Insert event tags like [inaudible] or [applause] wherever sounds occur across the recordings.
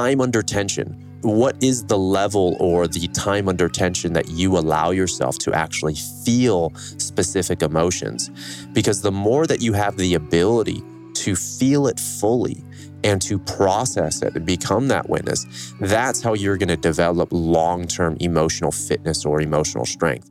time under tension. What is the level or the time under tension that you allow yourself to actually feel specific emotions? Because the more that you have the ability to feel it fully and to process it and become that witness, that's how you're going to develop long term emotional fitness or emotional strength.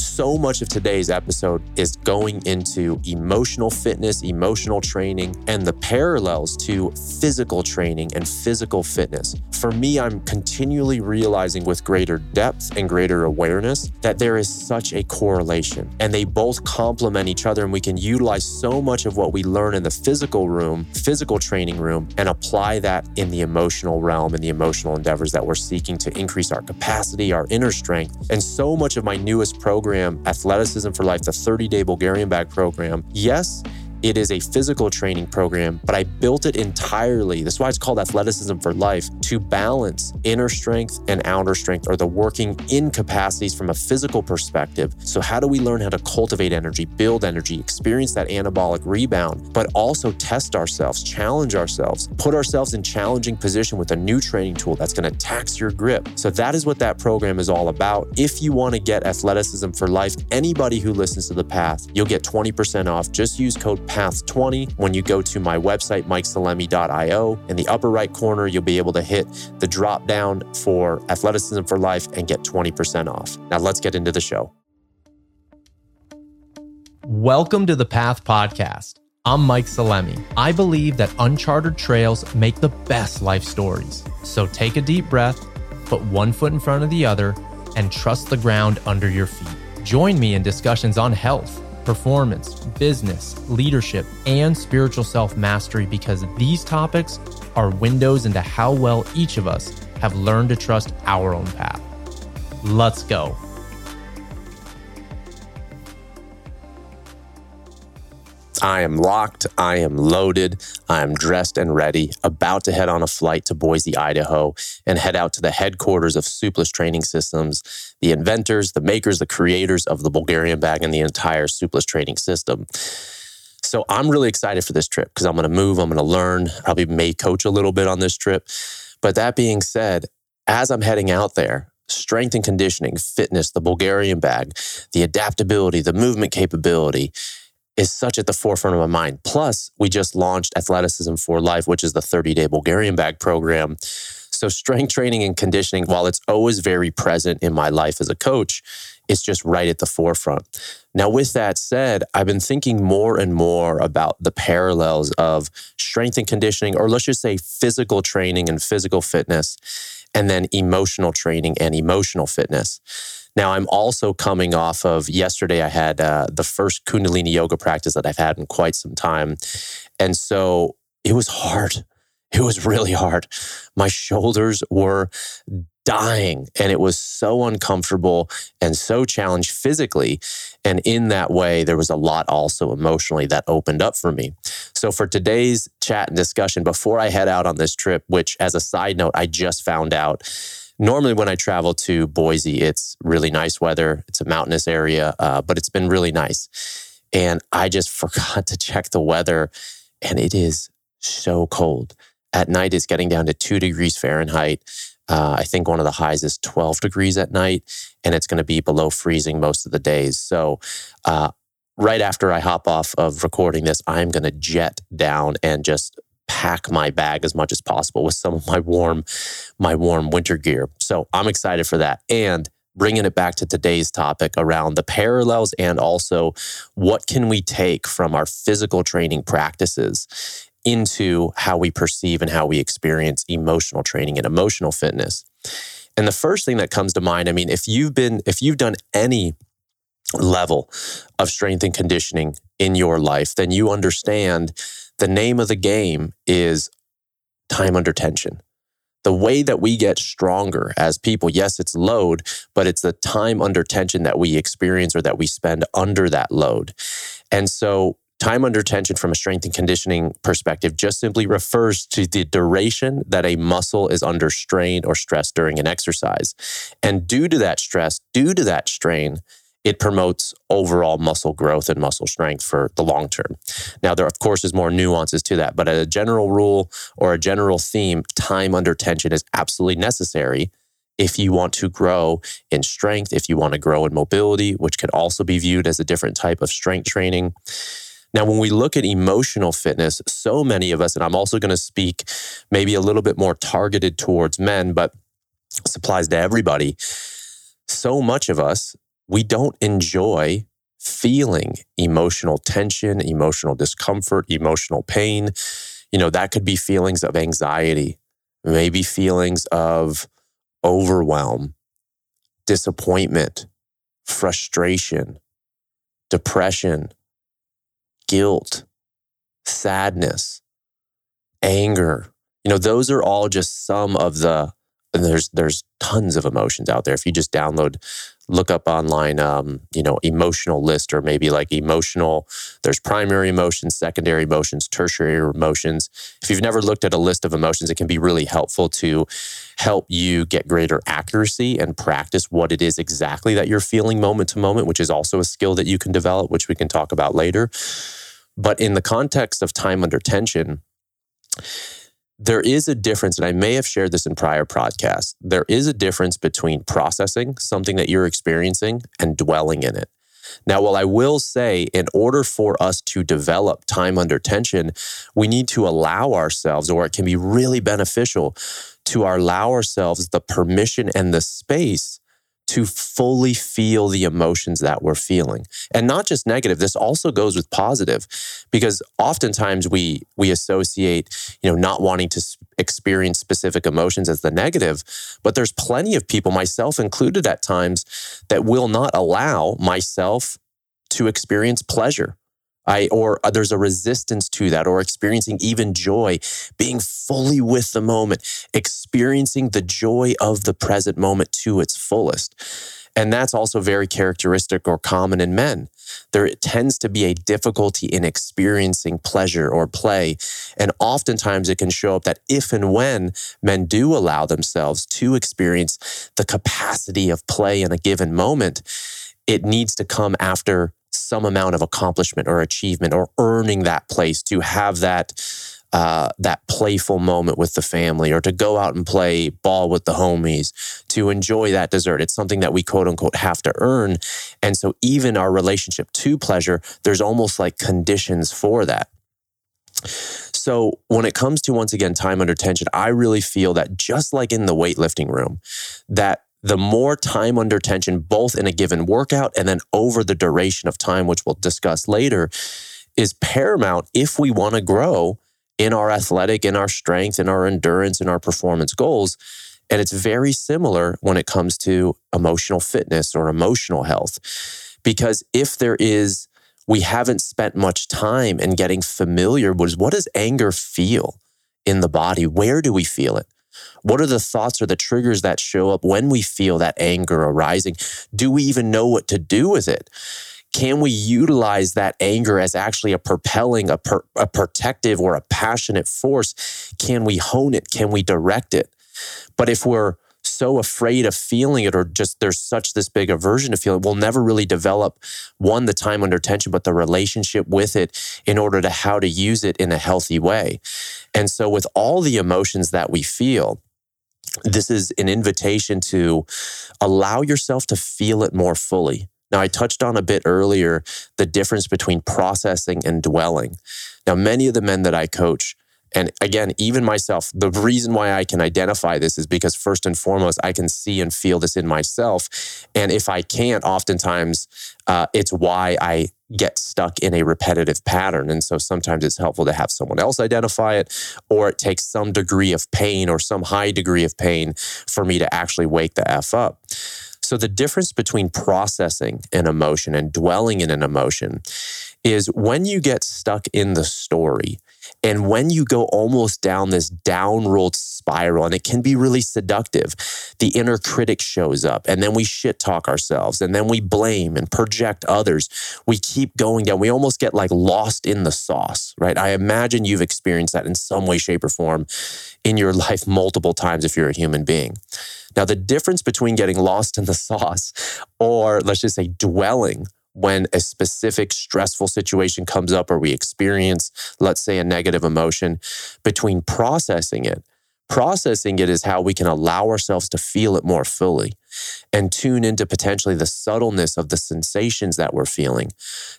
So much of today's episode is going into emotional fitness, emotional training, and the parallels to physical training and physical fitness. For me, I'm continually realizing with greater depth and greater awareness that there is such a correlation and they both complement each other. And we can utilize so much of what we learn in the physical room, physical training room, and apply that in the emotional realm and the emotional endeavors that we're seeking to increase our capacity, our inner strength. And so much of my newest program program, Athleticism for Life, the 30 day Bulgarian bag program, yes, it is a physical training program, but I built it entirely. That's why it's called Athleticism for Life to balance inner strength and outer strength or the working in capacities from a physical perspective. So, how do we learn how to cultivate energy, build energy, experience that anabolic rebound, but also test ourselves, challenge ourselves, put ourselves in challenging position with a new training tool that's going to tax your grip. So, that is what that program is all about. If you want to get Athleticism for Life, anybody who listens to the path, you'll get 20% off. Just use code Path 20 when you go to my website, mikesalemi.io. In the upper right corner, you'll be able to hit the drop down for Athleticism for Life and get 20% off. Now, let's get into the show. Welcome to the Path Podcast. I'm Mike Salemi. I believe that uncharted trails make the best life stories. So take a deep breath, put one foot in front of the other, and trust the ground under your feet. Join me in discussions on health performance, business, leadership, and spiritual self mastery because these topics are windows into how well each of us have learned to trust our own path. Let's go. I am locked. I am loaded. I am dressed and ready, about to head on a flight to Boise, Idaho, and head out to the headquarters of Suples Training Systems, the inventors, the makers, the creators of the Bulgarian bag and the entire Suples training system. So I'm really excited for this trip because I'm going to move, I'm going to learn, probably may coach a little bit on this trip. But that being said, as I'm heading out there, strength and conditioning, fitness, the Bulgarian bag, the adaptability, the movement capability, is such at the forefront of my mind. Plus, we just launched Athleticism for Life, which is the 30 day Bulgarian bag program. So, strength training and conditioning, while it's always very present in my life as a coach, it's just right at the forefront. Now, with that said, I've been thinking more and more about the parallels of strength and conditioning, or let's just say physical training and physical fitness, and then emotional training and emotional fitness. Now, I'm also coming off of yesterday, I had uh, the first Kundalini yoga practice that I've had in quite some time. And so it was hard. It was really hard. My shoulders were dying and it was so uncomfortable and so challenged physically. And in that way, there was a lot also emotionally that opened up for me. So, for today's chat and discussion, before I head out on this trip, which as a side note, I just found out normally when I travel to Boise, it's really nice weather. It's a mountainous area, uh, but it's been really nice. And I just [laughs] forgot to check the weather, and it is so cold. At night, it's getting down to two degrees Fahrenheit. Uh, I think one of the highs is 12 degrees at night, and it's going to be below freezing most of the days. So, uh, right after I hop off of recording this, I'm going to jet down and just pack my bag as much as possible with some of my warm, my warm winter gear. So I'm excited for that. And bringing it back to today's topic around the parallels and also what can we take from our physical training practices into how we perceive and how we experience emotional training and emotional fitness. And the first thing that comes to mind, I mean, if you've been, if you've done any level of strength and conditioning in your life, then you understand the name of the game is time under tension. The way that we get stronger as people, yes, it's load, but it's the time under tension that we experience or that we spend under that load. And so, time under tension from a strength and conditioning perspective just simply refers to the duration that a muscle is under strain or stress during an exercise. And due to that stress, due to that strain, it promotes overall muscle growth and muscle strength for the long term. Now, there, of course, is more nuances to that, but as a general rule or a general theme, time under tension is absolutely necessary if you want to grow in strength, if you want to grow in mobility, which could also be viewed as a different type of strength training. Now, when we look at emotional fitness, so many of us, and I'm also going to speak maybe a little bit more targeted towards men, but applies to everybody. So much of us, we don't enjoy feeling emotional tension, emotional discomfort, emotional pain. You know, that could be feelings of anxiety, maybe feelings of overwhelm, disappointment, frustration, depression, guilt, sadness, anger. You know, those are all just some of the and there's there's tons of emotions out there. If you just download, look up online, um, you know, emotional list or maybe like emotional. There's primary emotions, secondary emotions, tertiary emotions. If you've never looked at a list of emotions, it can be really helpful to help you get greater accuracy and practice what it is exactly that you're feeling moment to moment, which is also a skill that you can develop, which we can talk about later. But in the context of time under tension there is a difference, and I may have shared this in prior podcasts. There is a difference between processing something that you're experiencing and dwelling in it. Now, while I will say, in order for us to develop time under tension, we need to allow ourselves, or it can be really beneficial to allow ourselves the permission and the space to fully feel the emotions that we're feeling. And not just negative this also goes with positive because oftentimes we we associate you know not wanting to experience specific emotions as the negative but there's plenty of people myself included at times that will not allow myself to experience pleasure I, or uh, there's a resistance to that, or experiencing even joy, being fully with the moment, experiencing the joy of the present moment to its fullest. And that's also very characteristic or common in men. There tends to be a difficulty in experiencing pleasure or play. And oftentimes it can show up that if and when men do allow themselves to experience the capacity of play in a given moment, it needs to come after some amount of accomplishment or achievement or earning that place to have that uh, that playful moment with the family or to go out and play ball with the homies to enjoy that dessert. It's something that we quote unquote have to earn. And so even our relationship to pleasure there's almost like conditions for that. So when it comes to once again time under tension i really feel that just like in the weightlifting room that the more time under tension, both in a given workout and then over the duration of time, which we'll discuss later, is paramount if we want to grow in our athletic, in our strength, in our endurance, in our performance goals. And it's very similar when it comes to emotional fitness or emotional health. Because if there is, we haven't spent much time in getting familiar with what does anger feel in the body? Where do we feel it? What are the thoughts or the triggers that show up when we feel that anger arising? Do we even know what to do with it? Can we utilize that anger as actually a propelling, a, per, a protective, or a passionate force? Can we hone it? Can we direct it? But if we're so afraid of feeling it or just there's such this big aversion to feeling we'll never really develop one the time under tension but the relationship with it in order to how to use it in a healthy way and so with all the emotions that we feel this is an invitation to allow yourself to feel it more fully now, I touched on a bit earlier the difference between processing and dwelling. Now, many of the men that I coach, and again, even myself, the reason why I can identify this is because first and foremost, I can see and feel this in myself. And if I can't, oftentimes uh, it's why I get stuck in a repetitive pattern. And so sometimes it's helpful to have someone else identify it, or it takes some degree of pain or some high degree of pain for me to actually wake the F up. So the difference between processing an emotion and dwelling in an emotion is when you get stuck in the story and when you go almost down this downward spiral, and it can be really seductive, the inner critic shows up, and then we shit talk ourselves, and then we blame and project others. We keep going down. We almost get like lost in the sauce, right? I imagine you've experienced that in some way, shape, or form in your [laughs] life multiple times if you're a human being. Now, the difference between getting lost in the [laughs] sauce or let's just say dwelling when a specific stressful situation comes up or we experience, let's say, a negative emotion, between processing it. Processing it is how we can allow ourselves to feel it more fully and tune into potentially the subtleness of the sensations that we're feeling.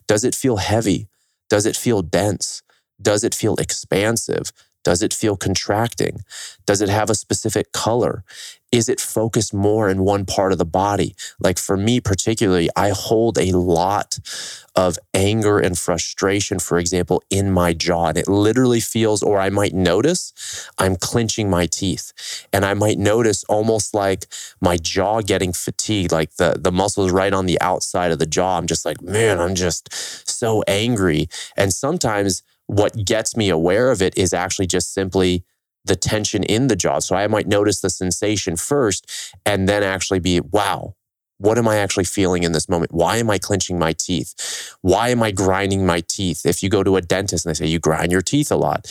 Does it feel heavy? Does it feel dense? Does it feel expansive? Does it feel contracting? Does it have a specific color? Is it focused more in one part of the body? Like for me, particularly, I hold a lot of anger and frustration, for example, in my jaw. And it literally feels, or I might notice I'm clenching my teeth. And I might notice almost like my jaw getting fatigued, like the, the muscles right on the outside of the jaw. I'm just like, man, I'm just so angry. And sometimes what gets me aware of it is actually just simply the tension in the jaw. So I might notice the sensation first and then actually be, wow, what am I actually feeling in this moment? Why am I clenching my teeth? Why am I grinding my teeth? If you go to a dentist and they say you grind your teeth a lot,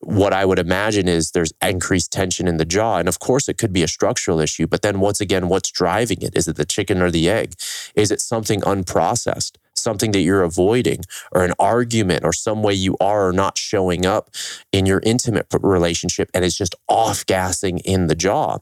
what I would imagine is there's increased tension in the jaw. And of course, it could be a structural issue. But then once again, what's driving it? Is it the chicken or the egg? Is it something unprocessed? Something that you're avoiding or an argument or some way you are or not showing up in your intimate relationship and it's just off gassing in the jaw.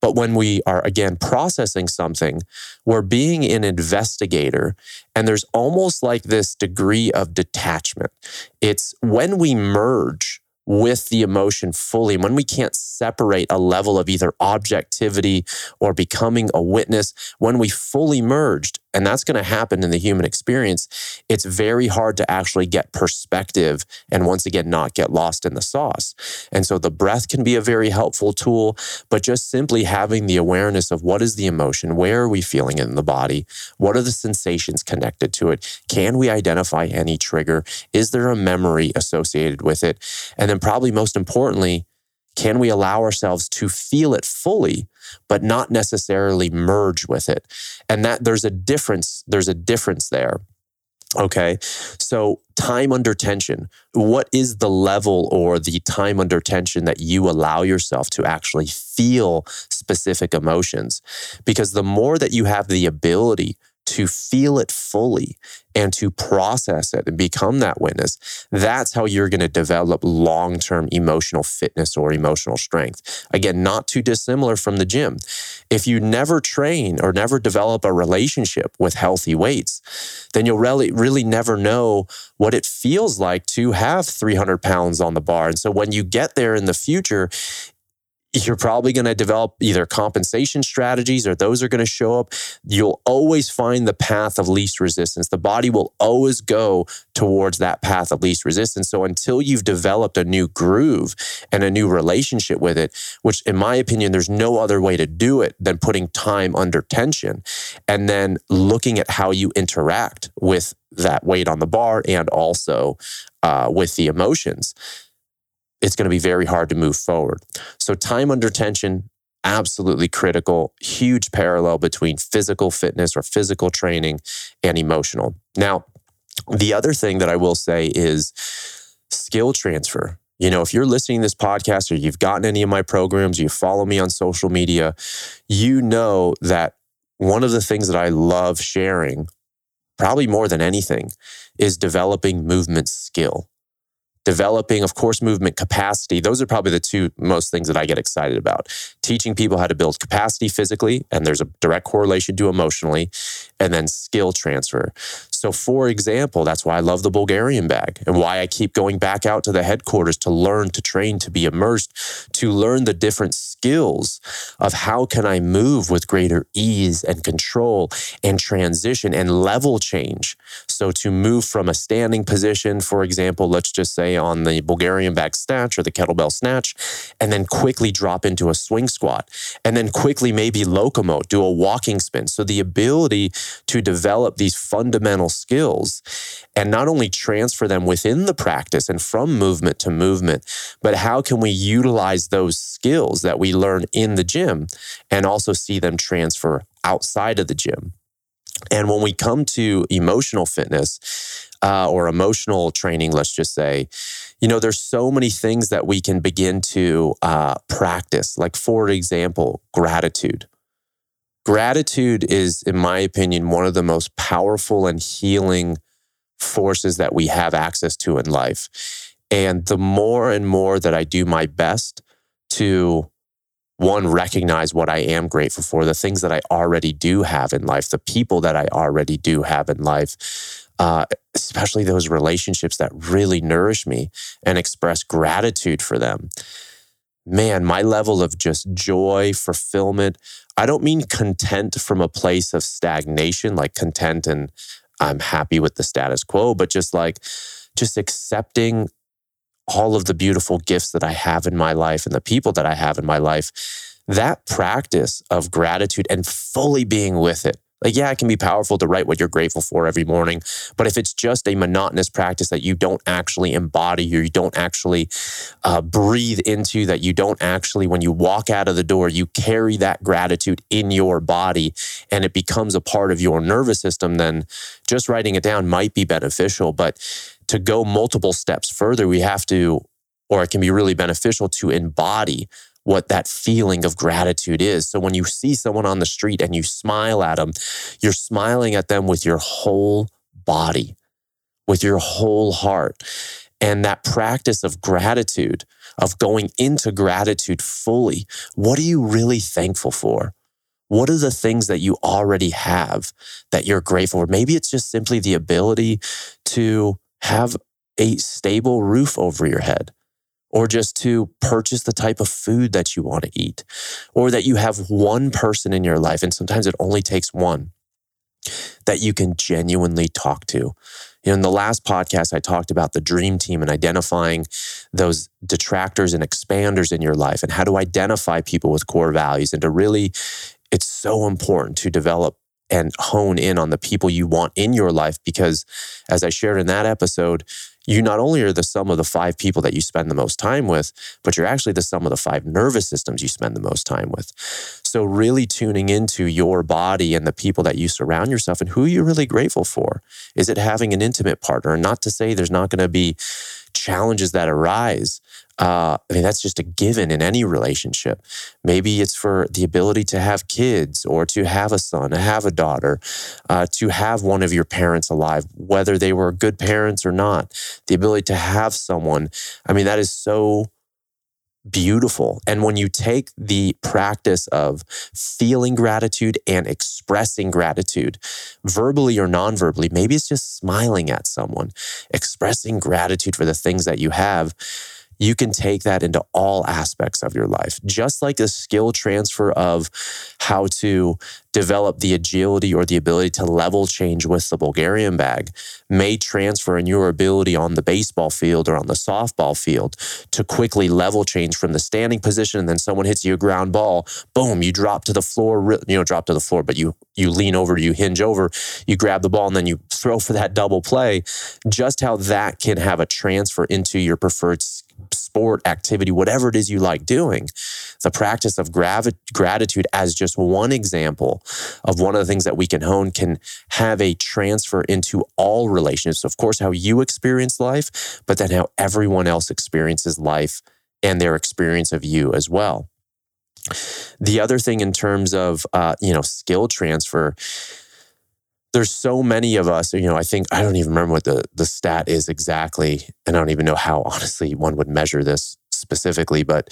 But when we are again processing something, we're being an investigator, and there's almost like this degree of detachment. It's when we merge with the emotion fully, when we can't separate a level of either objectivity or becoming a witness, when we fully merged, and that's going to happen in the human experience, it's very hard to actually get perspective and once again, not get lost in the sauce. And so the breath can be a very helpful tool, but just simply having the awareness of what is the emotion? Where are we feeling it in the body? What are the sensations connected to it? Can we identify any trigger? Is there a memory associated with it? And then probably most importantly, can we allow ourselves to feel it fully, but not necessarily merge with it? And that there's a difference, there's a difference there. Okay. So, time under tension, what is the level or the time under tension that you allow yourself to actually feel specific emotions? Because the more that you have the ability to feel it fully and to process it and become that witness, that's how you're going to develop long term emotional fitness or emotional strength. Again, not too dissimilar from the gym. If you never train or never develop a relationship with healthy weights, then you'll really, really never know what it feels like to have 300 pounds on the bar. And so when you get there in the future, you're probably going to develop either compensation strategies or those are going to show up. You'll always find the path of least resistance. The body will always go towards that path of least resistance. So until you've developed a new groove and a new relationship with it, which in my opinion, there's no other way to do it than putting time under tension and then looking at how you interact with that weight on the bar and also uh, with the emotions it's going to be very hard to move forward. So, time under tension, absolutely critical. Huge parallel between physical fitness or physical training and emotional. Now, the other thing that I will say is skill transfer. You know, if you're listening to this podcast or you've gotten any of my programs, you follow me on social media, you know that one of the things that I love sharing, probably more than anything, is developing movement skill developing, of course, movement capacity. Those are probably the two most things that I get excited about. Teaching people how to build capacity physically, and there's a direct correlation to emotionally, and then skill transfer. So, for example, that's why I love the Bulgarian bag and why I keep going back out to the headquarters to learn, to train, to be immersed, to learn the different skills of how can I move with greater ease and control and transition and level change. So, to move from a standing position, for example, let's just say on the Bulgarian bag snatch or the kettlebell snatch, and then quickly drop into a swing squat, and then quickly maybe locomote, do a walking spin. So, the ability to develop these fundamental skills and not only transfer them within the practice and from movement to movement, but how can we utilize those skills that we learn in the gym and also see them transfer outside of the gym? And when we come to emotional fitness, uh, or emotional training, let's just say, you know, there's so many things that we can begin to uh, practice. Like, for example, gratitude. Gratitude is, in my opinion, one of the most powerful and healing forces that we have access to in life. And the more and more that I do my best to one, recognize what I am grateful for, the things that I already do have in life, the people that I already do have in life, uh, especially those relationships that really nourish me and express gratitude for them. Man, my level of just joy, fulfillment, I don't mean content from a place of stagnation, like content and I'm happy with the status quo, but just like, just accepting all of the beautiful gifts that I have in my life and the people that I have in my life, that practice of gratitude and fully being with it. Like, yeah, it can be powerful to write what you're grateful for every morning. But if it's just a monotonous practice that you don't actually embody or you don't actually uh, breathe into, that you don't actually, when you walk out of the door, you carry that gratitude in your body and it becomes a part of your nervous system, then just writing it down might be beneficial. But to go multiple steps further, we have to, or it can be really beneficial to embody what that feeling of gratitude is. So when you see someone on the street and you smile at them, you're smiling at them with your whole body, with your whole heart. And that practice of gratitude, of going into gratitude fully, what are you really thankful for? What are the things that you already have that you're grateful for? Maybe it's just simply the ability to have a stable roof over your head, or just to purchase the type of food that you want to eat, or that you have one person in your life, and sometimes it only takes one that you can genuinely talk to. You know, in the last podcast, I talked about the dream team and identifying those detractors and expanders in your life and how to identify people with core values and to really, it's so important to develop and hone in on the people you want in your life because as I shared in that episode, you not only are the sum of the five people that you spend the most time with, but you're actually the sum of the five nervous systems you spend the most time with. So, really tuning into your body and the people that you surround yourself and who you're really grateful for. Is it having an intimate partner? And not to say there's not going to be challenges that arise, uh, I mean, that's just a given in any relationship. Maybe it's for the ability to have kids or to have a son, to have a daughter, uh, to have one of your parents alive, whether they were good parents or not. The ability to have someone. I mean, that is so beautiful. And when you take the practice of feeling gratitude and expressing gratitude, verbally or non verbally, maybe it's just smiling at someone, expressing gratitude for the things that you have you can take that into all aspects of your life. Just like the skill transfer of how to develop the agility or the ability to level change with the Bulgarian bag may transfer in your ability on the baseball field or on the softball field to quickly level change from the standing position and then someone hits you a ground ball boom you drop to the floor you know drop to the floor but you you lean over you hinge over you grab the ball and then you throw for that double play just how that can have a transfer into your preferred sport, activity, whatever it is you like doing. The practice of gravi- gratitude, as just one example of one of the things that we can hone, can have a transfer into all relationships. Of course, how you experience life, but then how everyone else experiences life and their experience of you as well. The other thing in terms of uh, you know skill transfer there's so many of us, you know, I think I don't even remember what the the stat is exactly, and I don't even know how honestly one would measure this specifically, but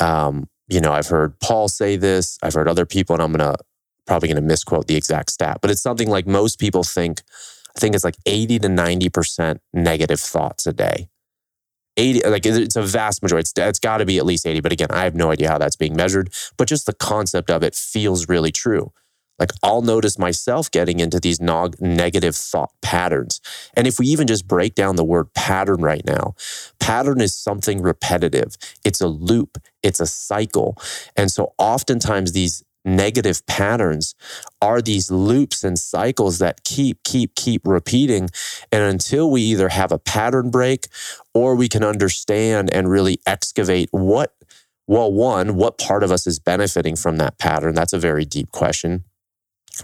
um, you know, I've heard Paul say this, I've heard other people, and I'm gonna probably gonna misquote the exact stat, but it's something like most people think, I think it's like 80 to 90% negative thoughts a day. 80 like it's a vast majority it's, it's got to be at least 80 but again i have no idea how that's being measured but just the concept of it feels really true like I'll notice myself getting into these nog- negative thought patterns. And if we even just break down the word pattern right now, pattern is something repetitive. It's a loop, it's a cycle. And so oftentimes these negative patterns are these loops and cycles that keep, keep, keep repeating. And until we either have a pattern break or we can understand and really excavate what, well, one, what part of us is benefiting from that pattern? That's a very deep question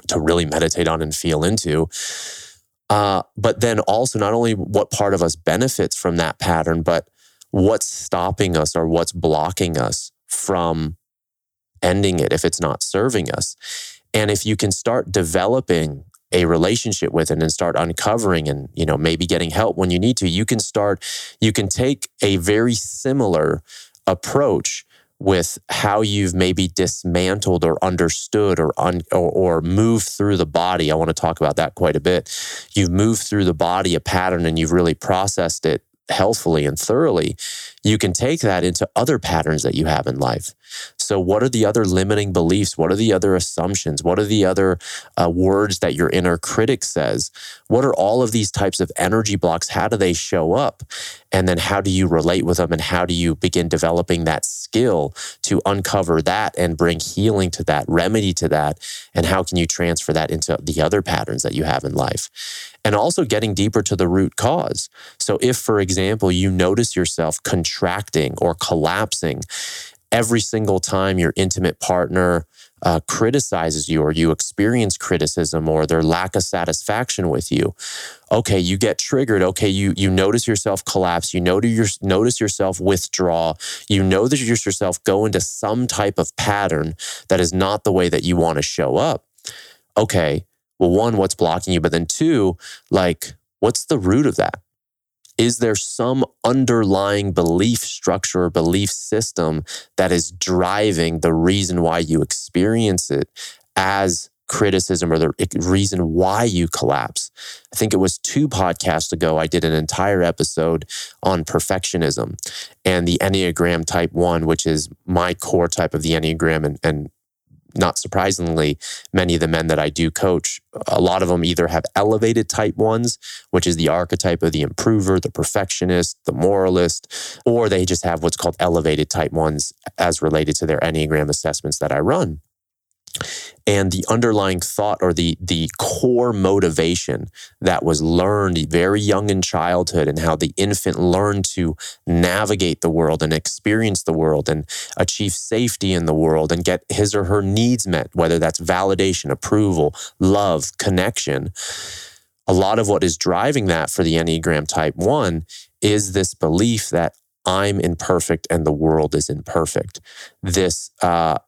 to really meditate on and feel into. Uh, but then also not only what part of us benefits from that pattern, but what's stopping us or what's blocking us from ending it if it's not serving us. And if you can start developing a relationship with it and start uncovering and you know maybe getting help when you need to you can start you can take a very similar approach with how you've maybe dismantled or understood or, un, or, or moved through the body. I want to talk about that quite a bit. You've moved through the body a pattern and you've really processed it healthfully and thoroughly, you can take that into other patterns that you have in life. So, what are the other limiting beliefs? What are the other assumptions? What are the other uh, words that your inner critic says? What are all of these types of energy blocks? How do they show up? And then, how do you relate with them? And how do you begin developing that skill to uncover that and bring healing to that, remedy to that? And how can you transfer that into the other patterns that you have in life? and also getting deeper to the root cause. So, if, for example, you notice yourself contracting or collapsing every single time your intimate partner uh, criticizes you or you experience criticism or their lack of satisfaction with you. Okay you get triggered. Okay you you notice yourself collapse. You notice, your, notice yourself withdraw. You that yourself go into some type of pattern that is not the way that you want to show up. Okay well, one, what's blocking you? But then two, like, what's the root of that? Is there some underlying belief structure or belief system that is driving the reason why you experience it as criticism or the reason why you collapse. I think it was two podcasts ago, I did an entire episode on perfectionism and the Enneagram type one, which is my core type of the Enneagram and, and not surprisingly, many of the men that I do coach, a lot of them either have elevated type ones, which is the archetype of the improver, the perfectionist, the moralist, or they just have what's called elevated type ones as related to their Enneagram assessments that I run and the underlying thought or the the core motivation that was learned very young in childhood and how the infant learned to navigate the world and experience the world and achieve safety in the world and get his or her needs met whether that's validation approval love connection a lot of what is driving that for the enneagram type 1 is this belief that I'm imperfect and the world is imperfect. This uh,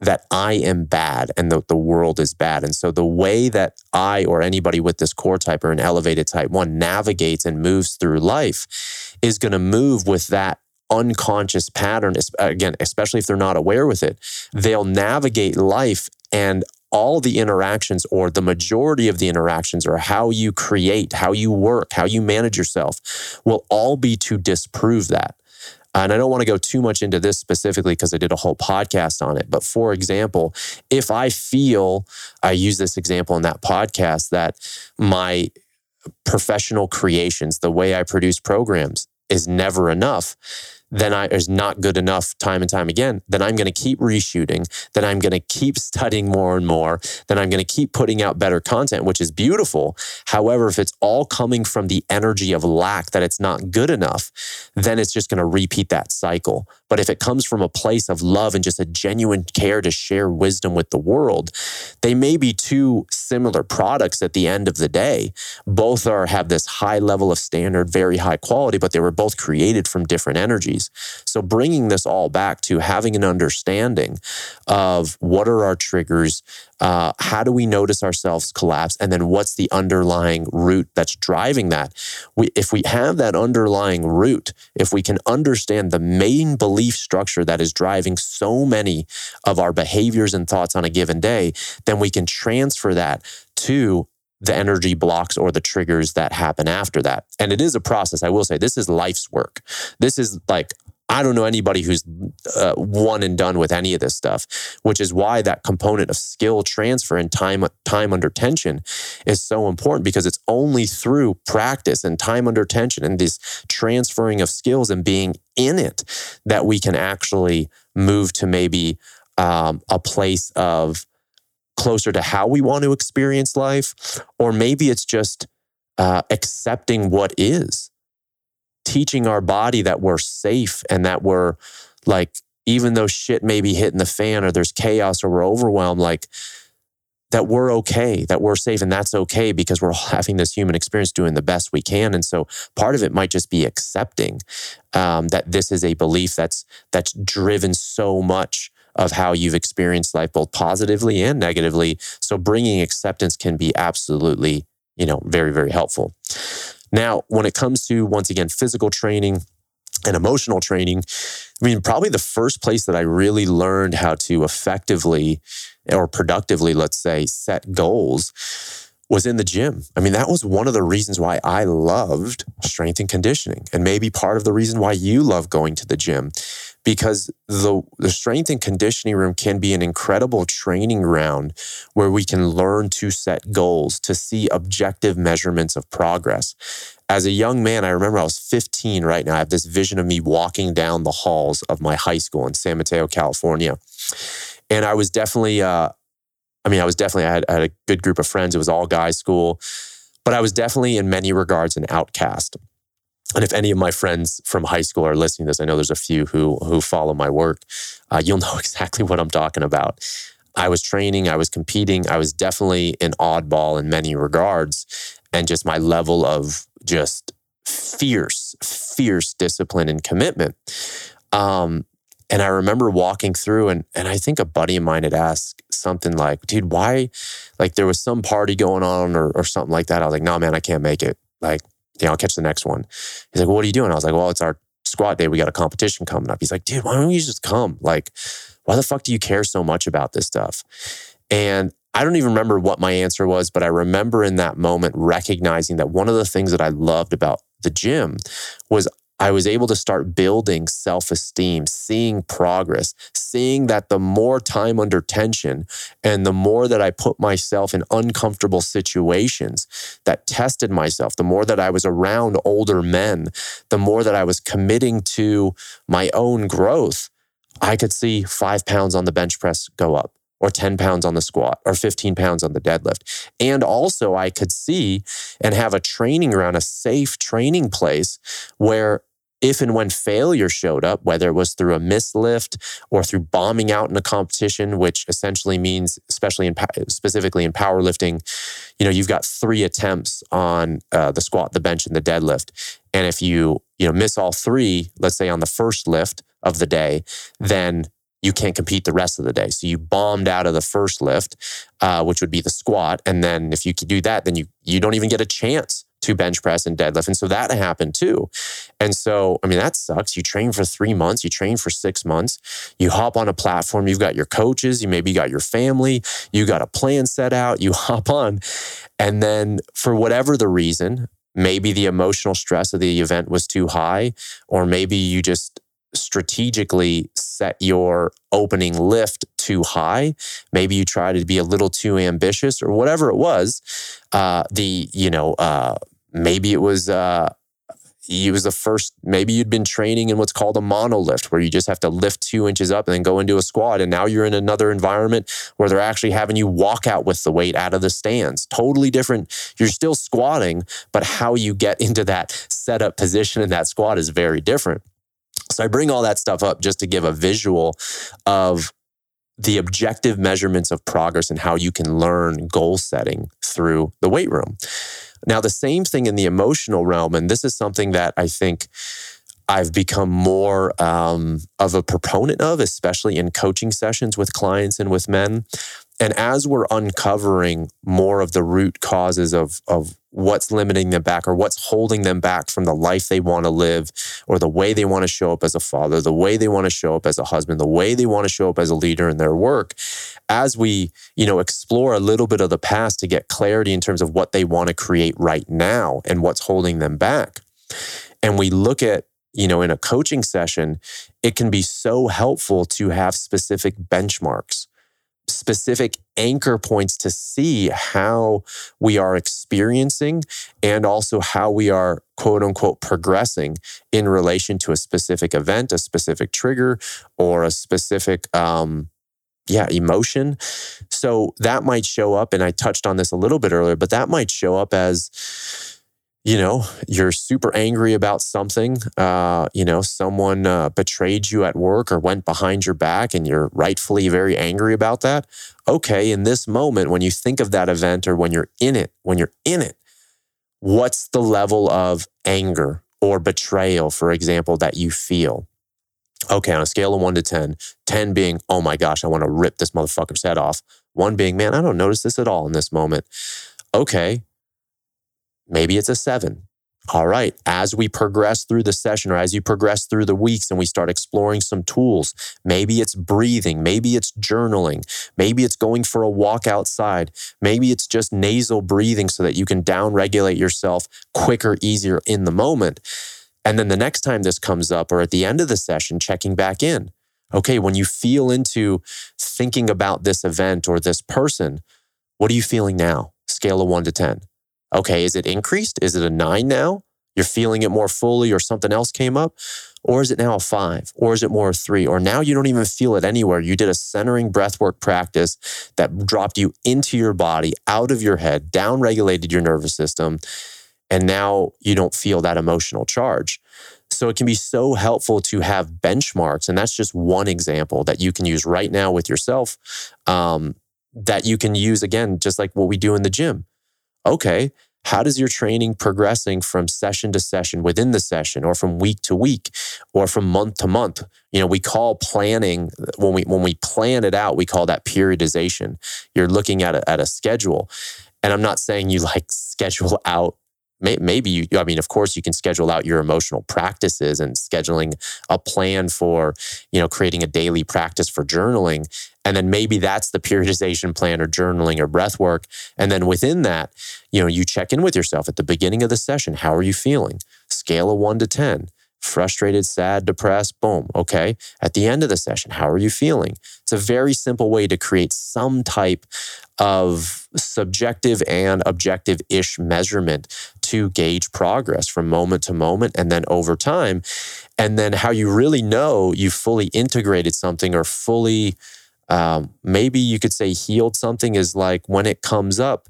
that I am bad and that the world is bad. And so the way that I or anybody with this core type or an elevated type one navigates and moves through life is going to move with that unconscious pattern. Again, especially if they're not aware with it, they'll navigate life and all the interactions or the majority of the interactions or how you create, how you work, how you manage yourself will all be to disprove that. And I don't want to go too much into this specifically because I did a whole podcast on it. But for example, if I feel, I use this example in that podcast, that my professional creations, the way I produce programs is never enough then I is not good enough time and time again, then I'm going to keep reshooting, then I'm going to keep [laughs] studying more and more, then I'm going to keep putting out better content, which is beautiful. However, if it's all coming from the energy of lack that it's not good enough, then it's just going to repeat that cycle. But if it comes from a place of love and just a genuine care to share wisdom with the world, they may be two similar products at the end of the day. Both are have this high level of standard, very high quality, but they were both created from different energies. So, bringing this all back to having an understanding of what are our triggers, uh, how do we notice ourselves collapse, and then what's the underlying root that's driving that? We, if we have that underlying root, if we can understand the main belief structure that is driving so many of our behaviors and thoughts on a given day, then we can transfer that to the energy blocks or the triggers that happen after that. And it is a process. I will say this is life's work. This is like, I don't know anybody who's uh, one and done with any of this stuff, which is why that component of skill transfer and time time under tension is so important because it's only through practice and time under tension and this transferring of skills and being in it that we can actually move to maybe um, a place of closer to how we want to experience life, or maybe it's just uh, accepting what is, teaching our body that we're safe and that we're like, even though shit may be hitting the fan or there's chaos or we're overwhelmed, like that we're okay, that we're safe, and that's okay because we're [laughs] having this human experience doing the best we can. And so part of it might just be accepting um, that this is a belief that's that's driven so much of how you've experienced life, both positively and negatively. So bringing acceptance can be absolutely, you know, very, very helpful. Now, when it comes to once again physical training and emotional training, I mean, probably the first place that I really learned how to effectively or productively, let's say, set goals was in the gym. I mean, that was one of the reasons why I loved strength and conditioning, and maybe part of the reason why you love going to the gym, because the, the strength and conditioning room can be an incredible training ground where we can learn to set goals, to see objective measurements of progress. As a young man, I remember I was 15 right now. I have this vision of me walking down the halls of my high school in San Mateo, California and I was definitely, uh, I mean, I was definitely, I had, I had a good group of friends. It was all guys school, but I was definitely in many regards an outcast. And if any of my friends from high school are listening to this, I know there's a few who who follow my work. Uh, you'll [laughs] know exactly what I'm talking about. I was training, I was competing, I was definitely an oddball in many regards, and just my level of just fierce, fierce discipline and commitment. Um, and I remember walking through and and I think a buddy of mine had asked something like, dude, why like there was some party going on or, or something like that. I was like, no, nah, man, I can't make it. Like, know, I'll catch the next one. He's like, well, what are you doing? I was like, well, it's our squat day. We got a competition coming up. He's like, dude, why don't you just come? Like, why the fuck do you care so much about this stuff? And I don't even remember what my answer was, but I remember in that moment recognizing that one of the things that I loved about the gym was I was able to start building self esteem, seeing progress, seeing that the more time under tension and the more that I put myself in uncomfortable situations that tested myself, the more that I was around older men, the more that I was committing to my own growth, I could see five pounds on the bench press go up or 10 pounds on the squat or 15 pounds on the deadlift. And also, I could see and have a training around a safe training place where if and when failure showed up, whether it was through a mislift or through bombing out in a competition, which essentially means, especially in specifically in powerlifting, you know, you've got three attempts on uh, the squat, the bench, and the deadlift, and if you you know miss all three, let's say on the first lift of the day, then you can't compete the rest of the day. So you bombed out of the first lift, uh, which would be the squat, and then if you could do that, then you you don't even get a chance to bench press and deadlift. And so that happened too. And so, I mean, that sucks. You train for three months, you train for six months, you hop on a platform, you've got your coaches, you maybe got your family, you got a plan set out, you [laughs] hop on. And then for whatever the reason, maybe the emotional stress of the event was too high, or maybe you just strategically set your opening lift too high. Maybe you tried to be a little too ambitious or whatever it was. Uh, the, you know, uh, maybe it was, uh, was the first, maybe you'd been training in what's called a monolift, where you just have to lift two inches up and then go into a squat. And now you're in another environment where they're actually having you walk out with the weight out of the stands. Totally different. You're still squatting, but how you get [laughs] into that setup position in that squat is very different. So I bring all that stuff up just to give a visual of the objective measurements of progress and how you can learn goal setting through the weight room. Now, the same thing in the emotional realm, and this is something that I think I've become more um, of a proponent of, especially in coaching sessions with clients and with men. And as we're uncovering more of the root causes of, of what's limiting them back or what's holding them back from the life they want to live or the way they want to show up as a father, the way they want to show up as a husband, the way they want to show up as a leader in their work, as we, you know, explore a little bit of the past to get clarity in terms of what they want to create right now and what's holding them back. And we look at you know, in a coaching session, it can be so helpful to have specific benchmarks specific anchor points to see how we are experiencing and also how we are quote unquote progressing in relation to a specific event, a specific trigger, or a specific, um, yeah, emotion. So that might show up, and I touched on this a little bit earlier, but that might show up as you know, you're super angry about something. Uh, you know, someone uh, betrayed you at work or went behind your back and you're rightfully very angry about that. Okay, in this moment, when you think of that event or when you're in it, when you're in it, what's the level of anger or betrayal, for example, that you feel? Okay, on a scale of one to 10, 10 being, oh my gosh, I want to rip this motherfucker's head off. One being, man, I don't notice this at all in this moment. Okay, Maybe it's a seven. All right. As we progress through the session or as you progress through the weeks and we start exploring some tools, maybe it's breathing, maybe it's journaling, maybe it's going for a walk outside, maybe it's just nasal breathing so that you can down regulate yourself quicker, easier in the moment. And then the next time this comes up or at the end of the session, checking back in. Okay, when you feel into thinking about this event or this person, what are you feeling now? Scale of one to 10. Okay, is it increased? Is it a nine now? You're feeling it more fully, or something else came up? Or is it now a five? Or is it more a three? Or now you don't even feel it anywhere. You did a centering breathwork practice that dropped you into your body, out of your head, down regulated your nervous system. And now you don't feel that emotional charge. So it can be so helpful to have benchmarks. And that's just one example that you can use right now with yourself um, that you can use again, just like what we do in the gym okay, how does your training progressing from session to session within the session or from week to week or from month to month? You know we call planning when we when we plan it out we call that periodization. You're looking at a, at a schedule. And i'm not saying you like schedule out maybe you i mean of course you can schedule out your emotional practices and scheduling a plan for you know creating a daily practice for journaling and then maybe that's the periodization plan or journaling or breath work and then within that you know you check in with yourself at the beginning of the session how are you feeling scale of 1 to 10 frustrated, sad, depressed, boom. Okay. At the end of the session, how are you feeling? It's a very simple way to create some type of subjective and objective ish measurement to gauge progress from moment to moment and then over time. And then how you really know you've fully integrated something or fully, um, maybe you could say healed something is like when it comes up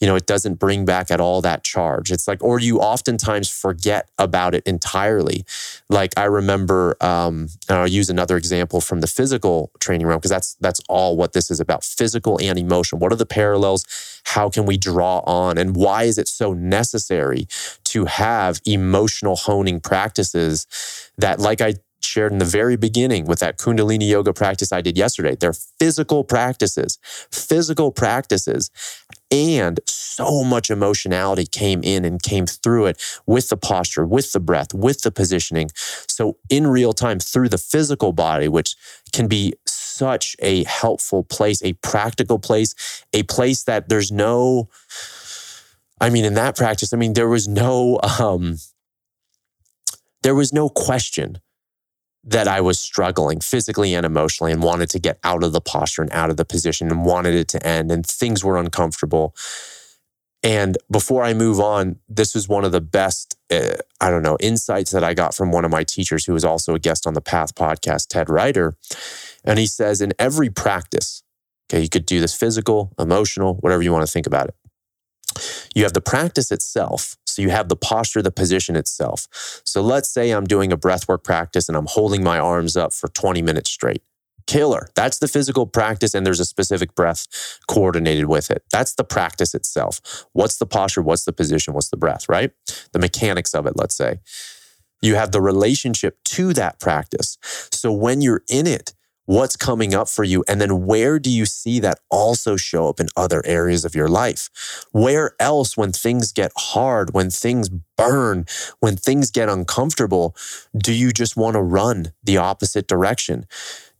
you know, it doesn't bring back at all that charge. It's like, or you oftentimes forget about it entirely. Like I remember, um, and I'll use another example from the physical training realm because that's that's all what this is about: physical and emotion. What are the parallels? How can we draw on? And why is it so necessary to have emotional honing practices that, like I shared in the very beginning with that Kundalini yoga practice I did yesterday. They're physical practices, physical practices. And so much emotionality came in and came through it with the posture, with the breath, with the positioning. So, in real time, through the physical body, which can be such a helpful place, a practical place, a place that there's no, I mean, in that practice, I mean, there was no, um, there was no question that I was struggling physically and emotionally and wanted to get out of the posture and out of the position and wanted it to end and things were uncomfortable. And before I move on, this was one of the best, uh, I don't know, insights that I got from one of my teachers who was also a guest on the Path podcast, Ted Ryder. And he says, in every practice, okay, you could do this physical, emotional, whatever you want to think about it. You have the practice itself. So you have the posture, the position itself. So let's say I'm doing a breathwork practice and I'm holding my arms up for 20 minutes straight. Killer. That's the physical practice, and there's a specific breath coordinated with it. That's the practice itself. What's the posture? What's the position? What's the breath, right? The mechanics of it, let's say. You have the relationship to that practice. So when you're in it, what's coming up for you? And then where do you see that also show up in other areas of your life? Where else, when things get hard, when things burn, when things get uncomfortable, do you just want to run the opposite direction?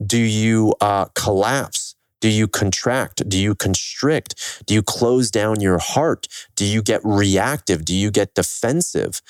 Do you uh, collapse? Do you contract? Do you constrict? Do you close down your heart? Do you get reactive? Do you get defensive?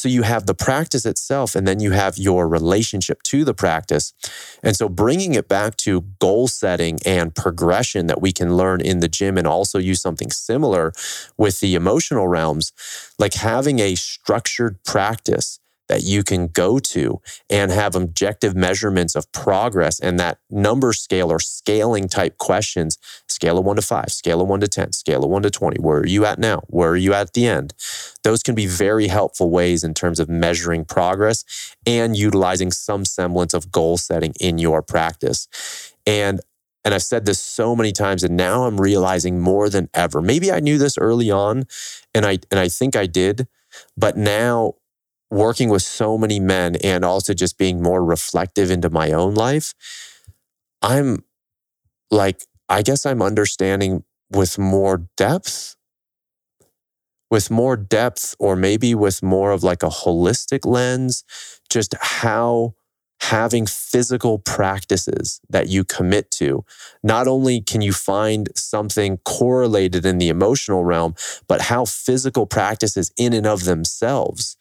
So you have the practice itself, and then you have your relationship to the practice. And so bringing it back to goal setting and progression that we can learn in the gym and also use something similar with the emotional realms, like having a structured practice that you can go to and have objective measurements of progress and that number scale or scaling type questions scale of one to five, scale of one to 10, scale of one to 20. Where are you at now? Where are you at the end? Those can be very helpful ways in terms of measuring progress and utilizing some semblance of goal setting in your practice. And and I've said this so many times, and now I'm realizing more than ever. Maybe I knew this early on, and I and I think I did, but now working with so many men and also just being more reflective into my own life, I'm like, I guess I'm understanding with more depth, with more depth, or maybe with more of like a holistic lens, just how having physical practices that you commit to, not only can you find something correlated in the emotional realm, but how physical practices in and of themselves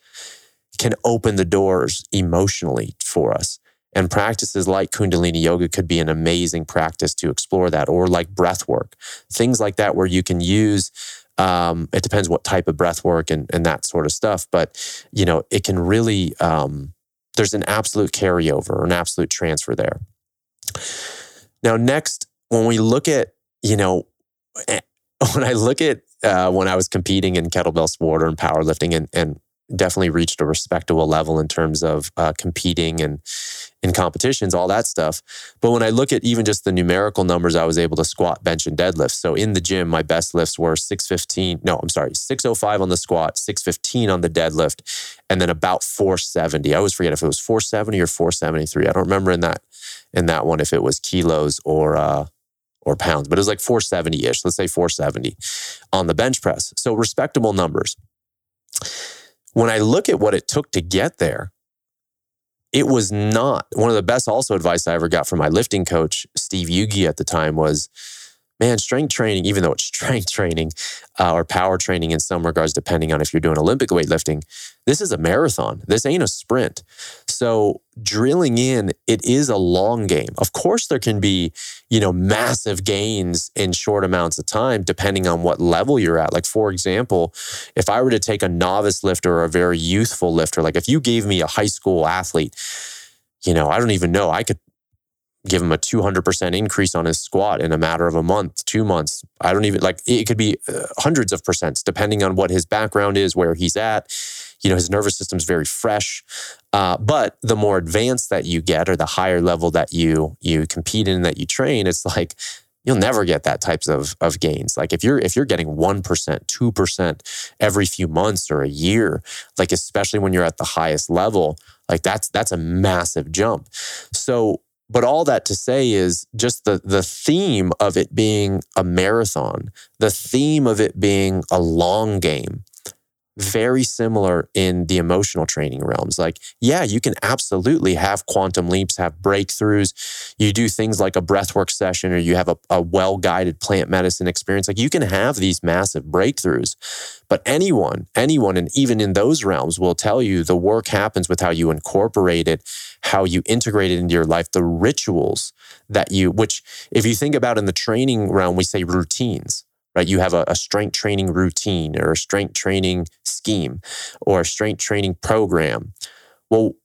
can open the doors emotionally for us. And practices like Kundalini Yoga could be an amazing practice to explore that, or like breath work, things like that, where you can use. Um, it depends what type of breath work and, and that sort of stuff, but you know it can really um, there's an absolute carryover an absolute transfer there. Now, next, when we look at, you know, eh, [laughs] when I look at uh, when I was competing in kettlebell sport or in powerlifting and, and definitely reached a respectable level in terms of uh, competing and in competitions, all that stuff. But when I look at even just the numerical numbers, I was able to squat, bench, and deadlift. So in the gym, my best lifts were 615. No, I'm sorry, 605 on the squat, 615 on the deadlift, and then about 470. I always forget if it was 470 or 473. I don't remember in that in that one if it was kilos or uh, or pounds, but it was like 470 ish. Let's say 470 on the bench press. So respectable numbers when I look at what it took to get there, it was not one of the best also advice I ever got from my lifting coach, Steve Yugi at the time was man, strength training, even though it's strength training uh, or power training in some regards, depending on if you're doing Olympic weightlifting, this is a marathon. This ain't a sprint. So drilling in, it is a long game. Of course, there can be, you know, massive gains in short amounts of time, depending on what level you're at. Like, for example, if I were to take a novice lifter or a very youthful lifter, like if you gave me a high school athlete, you know, I don't even know. I could give him a 200% increase on his squat in a matter of a month, two months. I don't even like it could be uh, hundreds of percents depending on what his background is, where he's at. You know, his nervous system's very fresh. Uh, but the more advanced that you get or the higher level that you you compete in that you train, it's like you'll never get that types of, of gains. Like if you're if you're getting 1%, 2% every few months or a year, like especially when you're at the highest level, like that's that's a massive jump. So but all that to say is just the the theme of it being a marathon, the theme of it being a long game very similar in the emotional training realms. Like, yeah, you can absolutely have quantum leaps, have breakthroughs. You do things like a breathwork session or you have a, a well guided plant medicine experience. Like, you can have these massive breakthroughs. But anyone, anyone, and even in those realms will tell you the work happens with how you incorporate it, how you integrate it into your life, the rituals that you, which if you think about in the training realm, we say routines right? You have a, a, strength training routine or a strength training scheme or a strength training program. Well,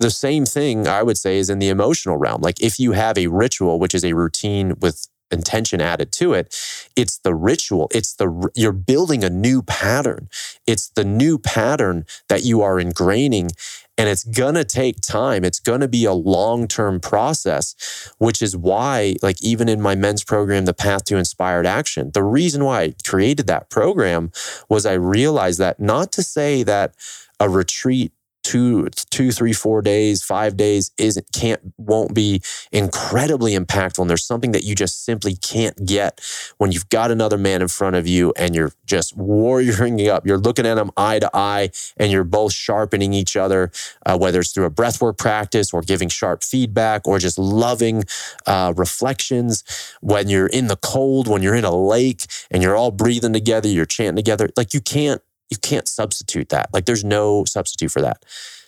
the same thing I would say is in the emotional realm. Like if you have a ritual, which is a routine with intention added to it, it's the ritual. It's the, you're building a new pattern. It's the new pattern that you are ingraining and it's going to take time. It's going to be a long term process, which is why, like, even in my men's program, The Path to Inspired Action, the reason why I created that program was I realized that not to say that a retreat two, two, three, four days, five days isn't can't won't be incredibly impactful. And there's something that you just simply can't get when you've got another man in front of you and you're just warrioring up. You're looking at them eye to eye, and you're both sharpening each other, uh, whether it's through a breathwork practice or giving sharp feedback or just loving uh, reflections. When you're in the cold, when you're in a lake and you're all breathing together, you're chanting together. Like you can't you can't substitute that. Like there's no substitute for that.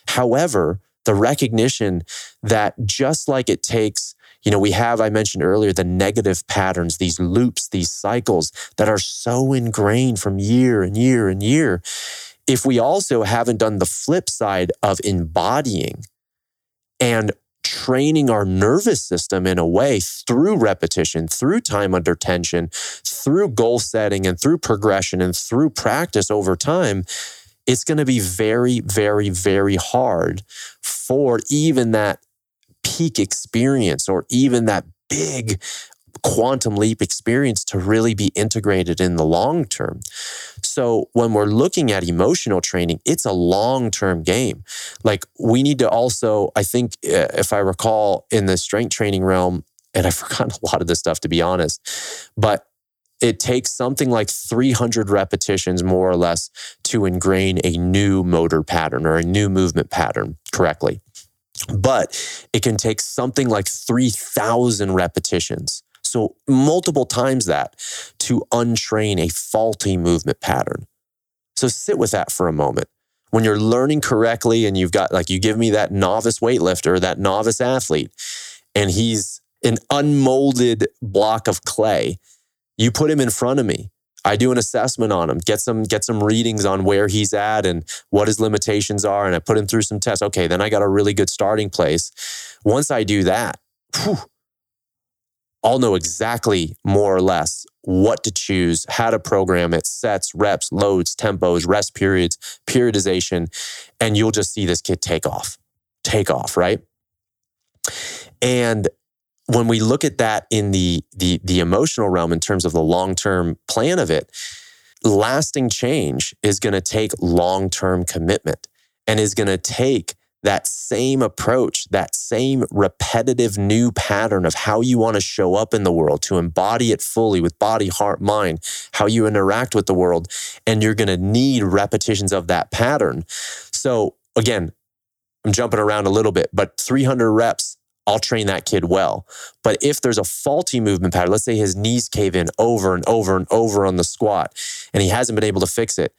However, the recognition that just like it takes, you know, we have, I mentioned earlier, the negative patterns, these loops, these cycles that are so ingrained from year and year and year. if we also haven't done the flip side of embodying and training our nervous system in a way through repetition, through time under tension, through goal setting, and through progression and through practice over time, it's going to be very, very, very hard for even that peak experience or even that big quantum leap experience to really be integrated in the long term. So when we're looking at emotional training, it's a long term game. Like we need to also, I think, uh, if I recall in the strength training realm, and I've [laughs] forgotten a lot of this stuff to be honest, but it takes something like 300 repetitions, more or less, to ingrain a new motor pattern or a new movement pattern correctly. But it can take something like 3,000 repetitions so, multiple times that to untrain a faulty movement pattern. So, sit with that for a moment. When you're learning correctly and you've got, like, you give me that novice weightlifter, that novice athlete, and he's an unmolded block of clay, you put him in front of me. I do an assessment on him, get some get some readings on where he's at and what his limitations are, and I put him through some tests. Okay, then I got a really good starting place. Once I do that, whew, I'll know exactly more or less what to choose, how to program it, sets, reps, loads, tempos, rest periods, periodization, and you'll just see this kid take off, take off, right? And when we look at that in the the the emotional realm in terms of the long-term plan of it, lasting change is going to take long-term commitment and is going to take that same approach, that same repetitive new pattern of how you want to show up in the world, to embody it fully with body, heart, mind, how you interact with the world. And you're going to need repetitions of that pattern. So, again, I'm jumping around a little bit, but 300 reps, I'll train that kid well. But if there's a faulty movement pattern, let's say his knees cave in over and over and over on the squat, and he hasn't been able to fix it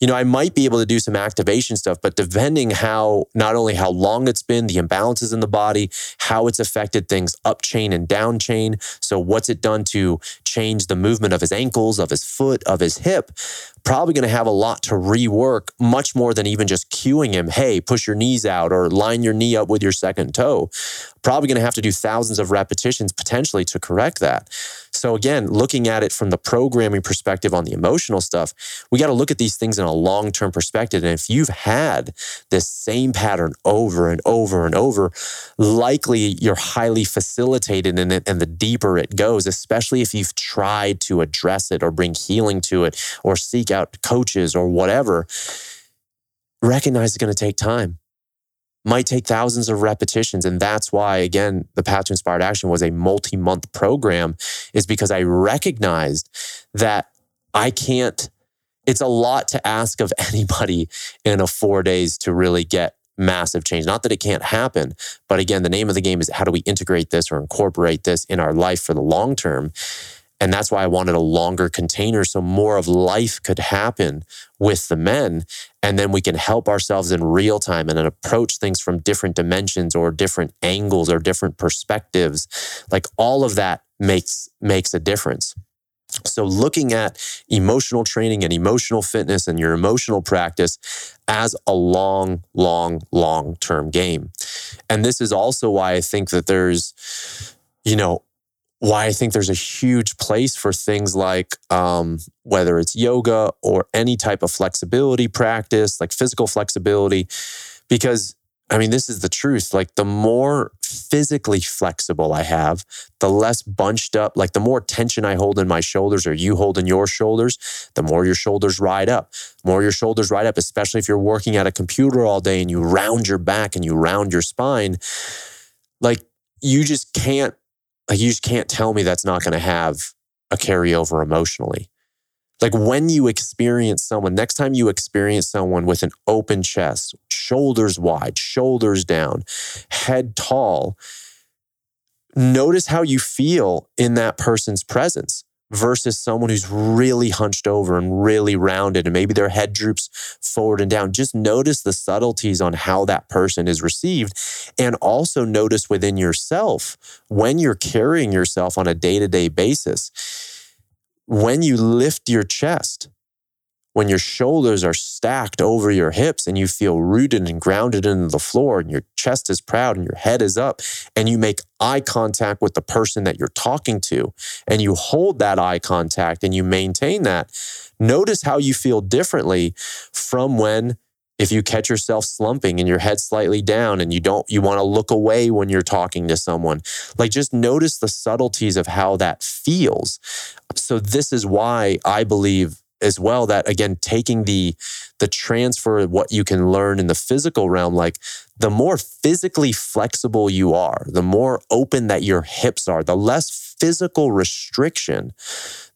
you know, I might be able to do some activation stuff, but depending how, not only how long it's been, the imbalances in the body, how it's affected things up chain and down chain. So, what's it done to change the movement of his ankles, of his foot, of his hip? Probably going to have a lot to rework, much more than even just cueing him, hey, push your knees out or line your knee up with your second toe. Probably going to have to do thousands of repetitions potentially to correct that. So, again, looking at it from the programming perspective on the emotional stuff, we got to look at these things in a long term perspective. And if you've had this same pattern over and over and over, likely you're highly facilitated in it. And the deeper it goes, especially if you've tried to address it or bring healing to it or seek out coaches or whatever, recognize it's going to take time might take thousands of repetitions. And that's why, again, the Path to Inspired Action was a multi month program, is because I recognized that I can't, it's a lot to ask of [laughs] anybody in a four days to really get massive change. Not that it can't happen, but again, the name of the game is how do we integrate this or incorporate this in our life for the long term? And that's why I wanted a longer container so more of life could happen with the men. And then we can help ourselves in real time and approach things from different dimensions or different angles or different perspectives. Like all of that makes, makes a difference. So, looking at emotional training and emotional fitness and your emotional practice as a long, long, long term game. And this is also why I think that there's, you know, why I think there's a huge place for things like um, whether it's yoga or any type of flexibility practice, like physical flexibility, because I mean, this is the truth. Like, the more physically flexible I have, the less bunched up, like, the more tension I hold in my shoulders or you hold in your shoulders, the more your shoulders ride up. The more your shoulders ride up, especially if you're working at a computer all day and you round your back and you round your spine. Like, you just can't like you just can't tell me that's not going to have a carryover emotionally. Like when you experience someone, next time you experience someone with an open chest, shoulders wide, shoulders down, head tall, notice how you feel in that person's presence versus someone who's really hunched over and really rounded and maybe their head droops forward and down. Just notice the subtleties on how that person is received and also notice within yourself when you're carrying yourself on a day-to-day basis when you lift your chest when your shoulders are stacked over your hips and you feel rooted and grounded into the floor and your chest is proud and your head is up and you make eye contact with the person that you're talking to and you hold that eye contact and you maintain that, notice how you feel differently from when if you catch yourself slumping and your head slightly down and you don't you want to look away when you're talking to someone. Like just notice the subtleties of how that feels. So this is why i believe as well that again taking the the transfer of what you can learn in the physical realm like the more physically flexible you are the more open that your hips are the less physical restriction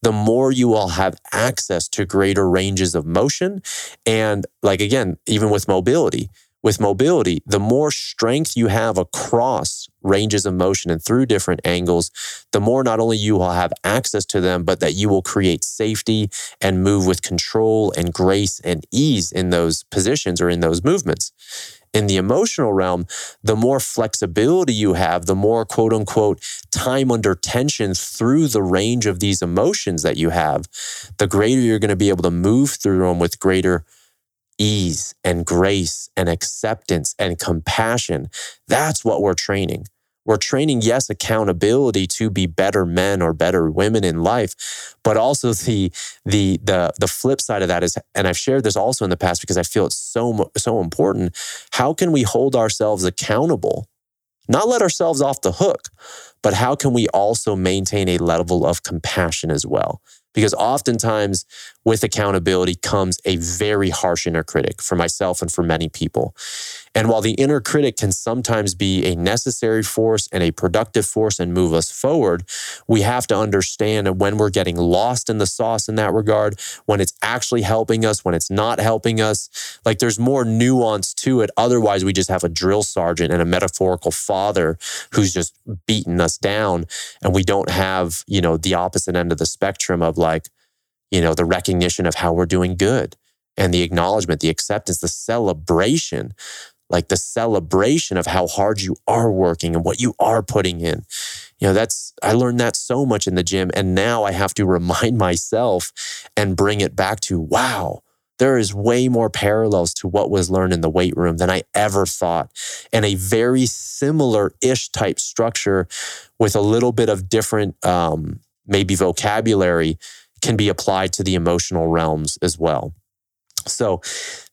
the more you will have access to greater ranges of motion. And like again even with mobility with mobility, the more strength you have across ranges of motion and through different angles, the more not only you will have access to them, but that you will create safety and move with control and grace and ease in those positions or in those movements. In the emotional realm, the more flexibility you have, the more quote unquote time under tension through the range of these emotions that you have, the greater you're going to be able to move through them with greater ease and grace and acceptance and compassion. That's what we're training. We're training, yes, accountability to be better men or better women in life, but also the the the the flip side of that is, and I've shared this also in the past because I feel it's so so important. How can we hold ourselves accountable? Not let ourselves off the hook, but how can we also maintain a level of compassion as well? Because oftentimes with accountability comes a very harsh inner critic for myself and for many people. And while the inner critic can sometimes be a necessary force and a productive force and move us forward, we have to understand when we're getting lost in the sauce in that regard, when it's actually helping us, when it's not helping us. Like there's more nuance to it. Otherwise, we just have a drill sergeant and a metaphorical father who's just beating us down. And we don't have, you know, the opposite end of the spectrum of like, you know, the recognition of how we're doing good and the acknowledgement, the acceptance, the celebration like the celebration of how hard you are working and what you are putting in. You know, that's, I learned that so much in the gym. And now I have to [laughs] remind myself and bring it back to, wow, there is way more parallels to what was learned in the weight room than I ever thought. And a very similar ish type structure with a little bit of different, um, maybe vocabulary can be applied to the emotional realms as well. So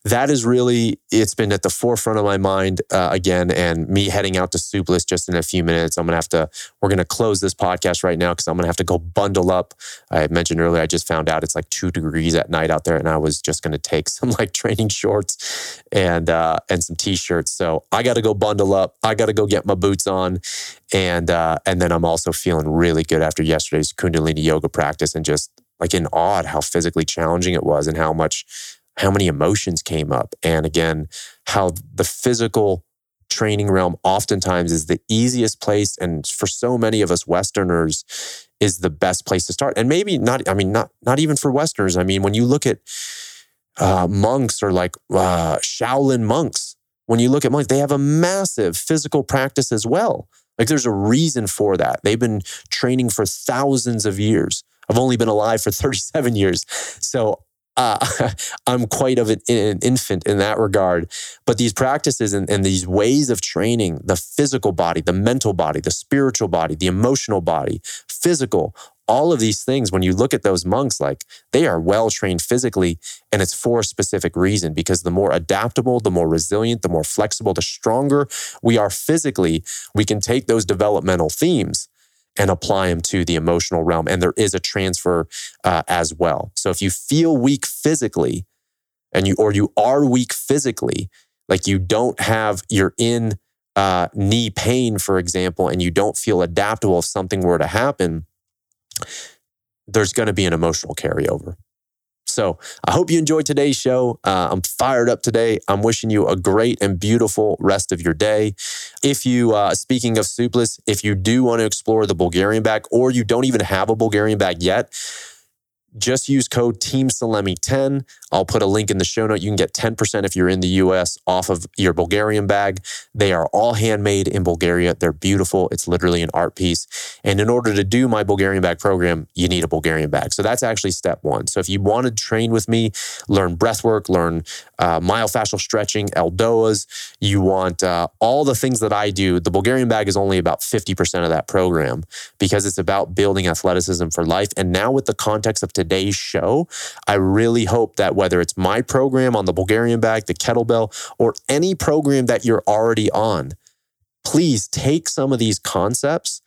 that is really, it's been at the forefront of my mind uh, again. And me heading out to Suples just in a few minutes. I'm going to have to, we're going to close this podcast right now because I'm going to have to go bundle up. I mentioned earlier, I just found out it's like two degrees at night out there. And I was just going to take [laughs] some like training shorts and, uh, and some t-shirts. So I got to go bundle up. I got to go get my boots on. And, uh, and then I'm also feeling really good after yesterday's Kundalini yoga practice and just like in awe at how physically challenging it was and how much how many emotions came up. And again, how the physical training realm oftentimes is the easiest place. And for so many of us Westerners, is the best place to start. And maybe not, I mean, not, not even for Westerners. I mean, when you look at uh, monks or like uh, Shaolin monks, when you look at monks, they have a massive physical practice as well. Like there's a reason for that. They've been training for thousands of years. I've only been alive for [laughs] 37 years. So uh, [laughs] I'm quite of an, an, infant in that regard. But these practices and, and, these ways of training the physical body, the mental body, the spiritual body, the emotional body, physical, all of these things, when you look at those monks, like they are well trained physically, and it's for a specific reason because the more adaptable, the more resilient, the more flexible, the stronger we are physically, we can take those developmental themes and apply them to the emotional realm. And there is a transfer uh, as well. So if you feel weak physically, and you or you are weak physically, like you don't have you're in uh, knee pain, for example, and you don't feel adaptable if something were to happen, there's going to be an emotional carryover. So I hope you enjoyed today's show. Uh, I'm fired up today. I'm wishing you a great and beautiful rest of your day. If you, uh, speaking of Suples, if you do want to explore the Bulgarian bag or you don't even have a Bulgarian bag yet, just use code Team Salemi 10 I'll put a link in the show note. You can get 10% if you're in the US off of your Bulgarian bag. They are all handmade in Bulgaria. They're beautiful. It's literally an art piece. And in order to do my Bulgarian bag program, you need a Bulgarian bag. So that's actually step one. So if you want to train with me, learn breath work, learn uh, myofascial stretching, ELDOAs, you want uh, all the things that I do, the Bulgarian bag is only about 50% of that program because it's about building athleticism for life. And now with the context of today's show, I really hope that whether it's my program on the Bulgarian bag, the kettlebell, or any program that you're already on, please take some of these concepts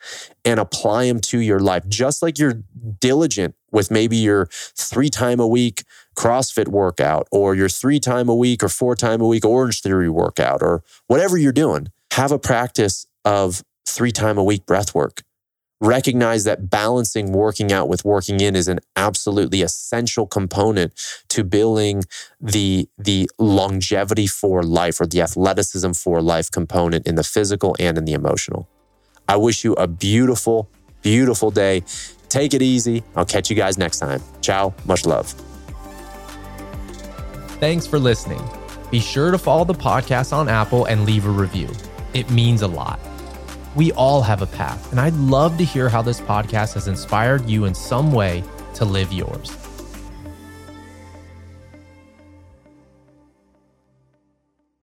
and apply them to your life. Just like you're diligent with maybe your three time a week CrossFit workout or your three time a week or four time a week Orange Theory workout or whatever you're doing, have a practice of three time a week breath work recognize that balancing working out with working in is an absolutely essential component to building the the longevity for life or the athleticism for life component in the physical and in the emotional. I wish you a beautiful beautiful day. Take it easy. I'll catch you guys next time. Ciao. Much love. Thanks for listening. Be sure to follow the podcast on Apple and leave a review. It means a lot. We all have a path, and I'd love to hear how this podcast has inspired you in some way to live yours.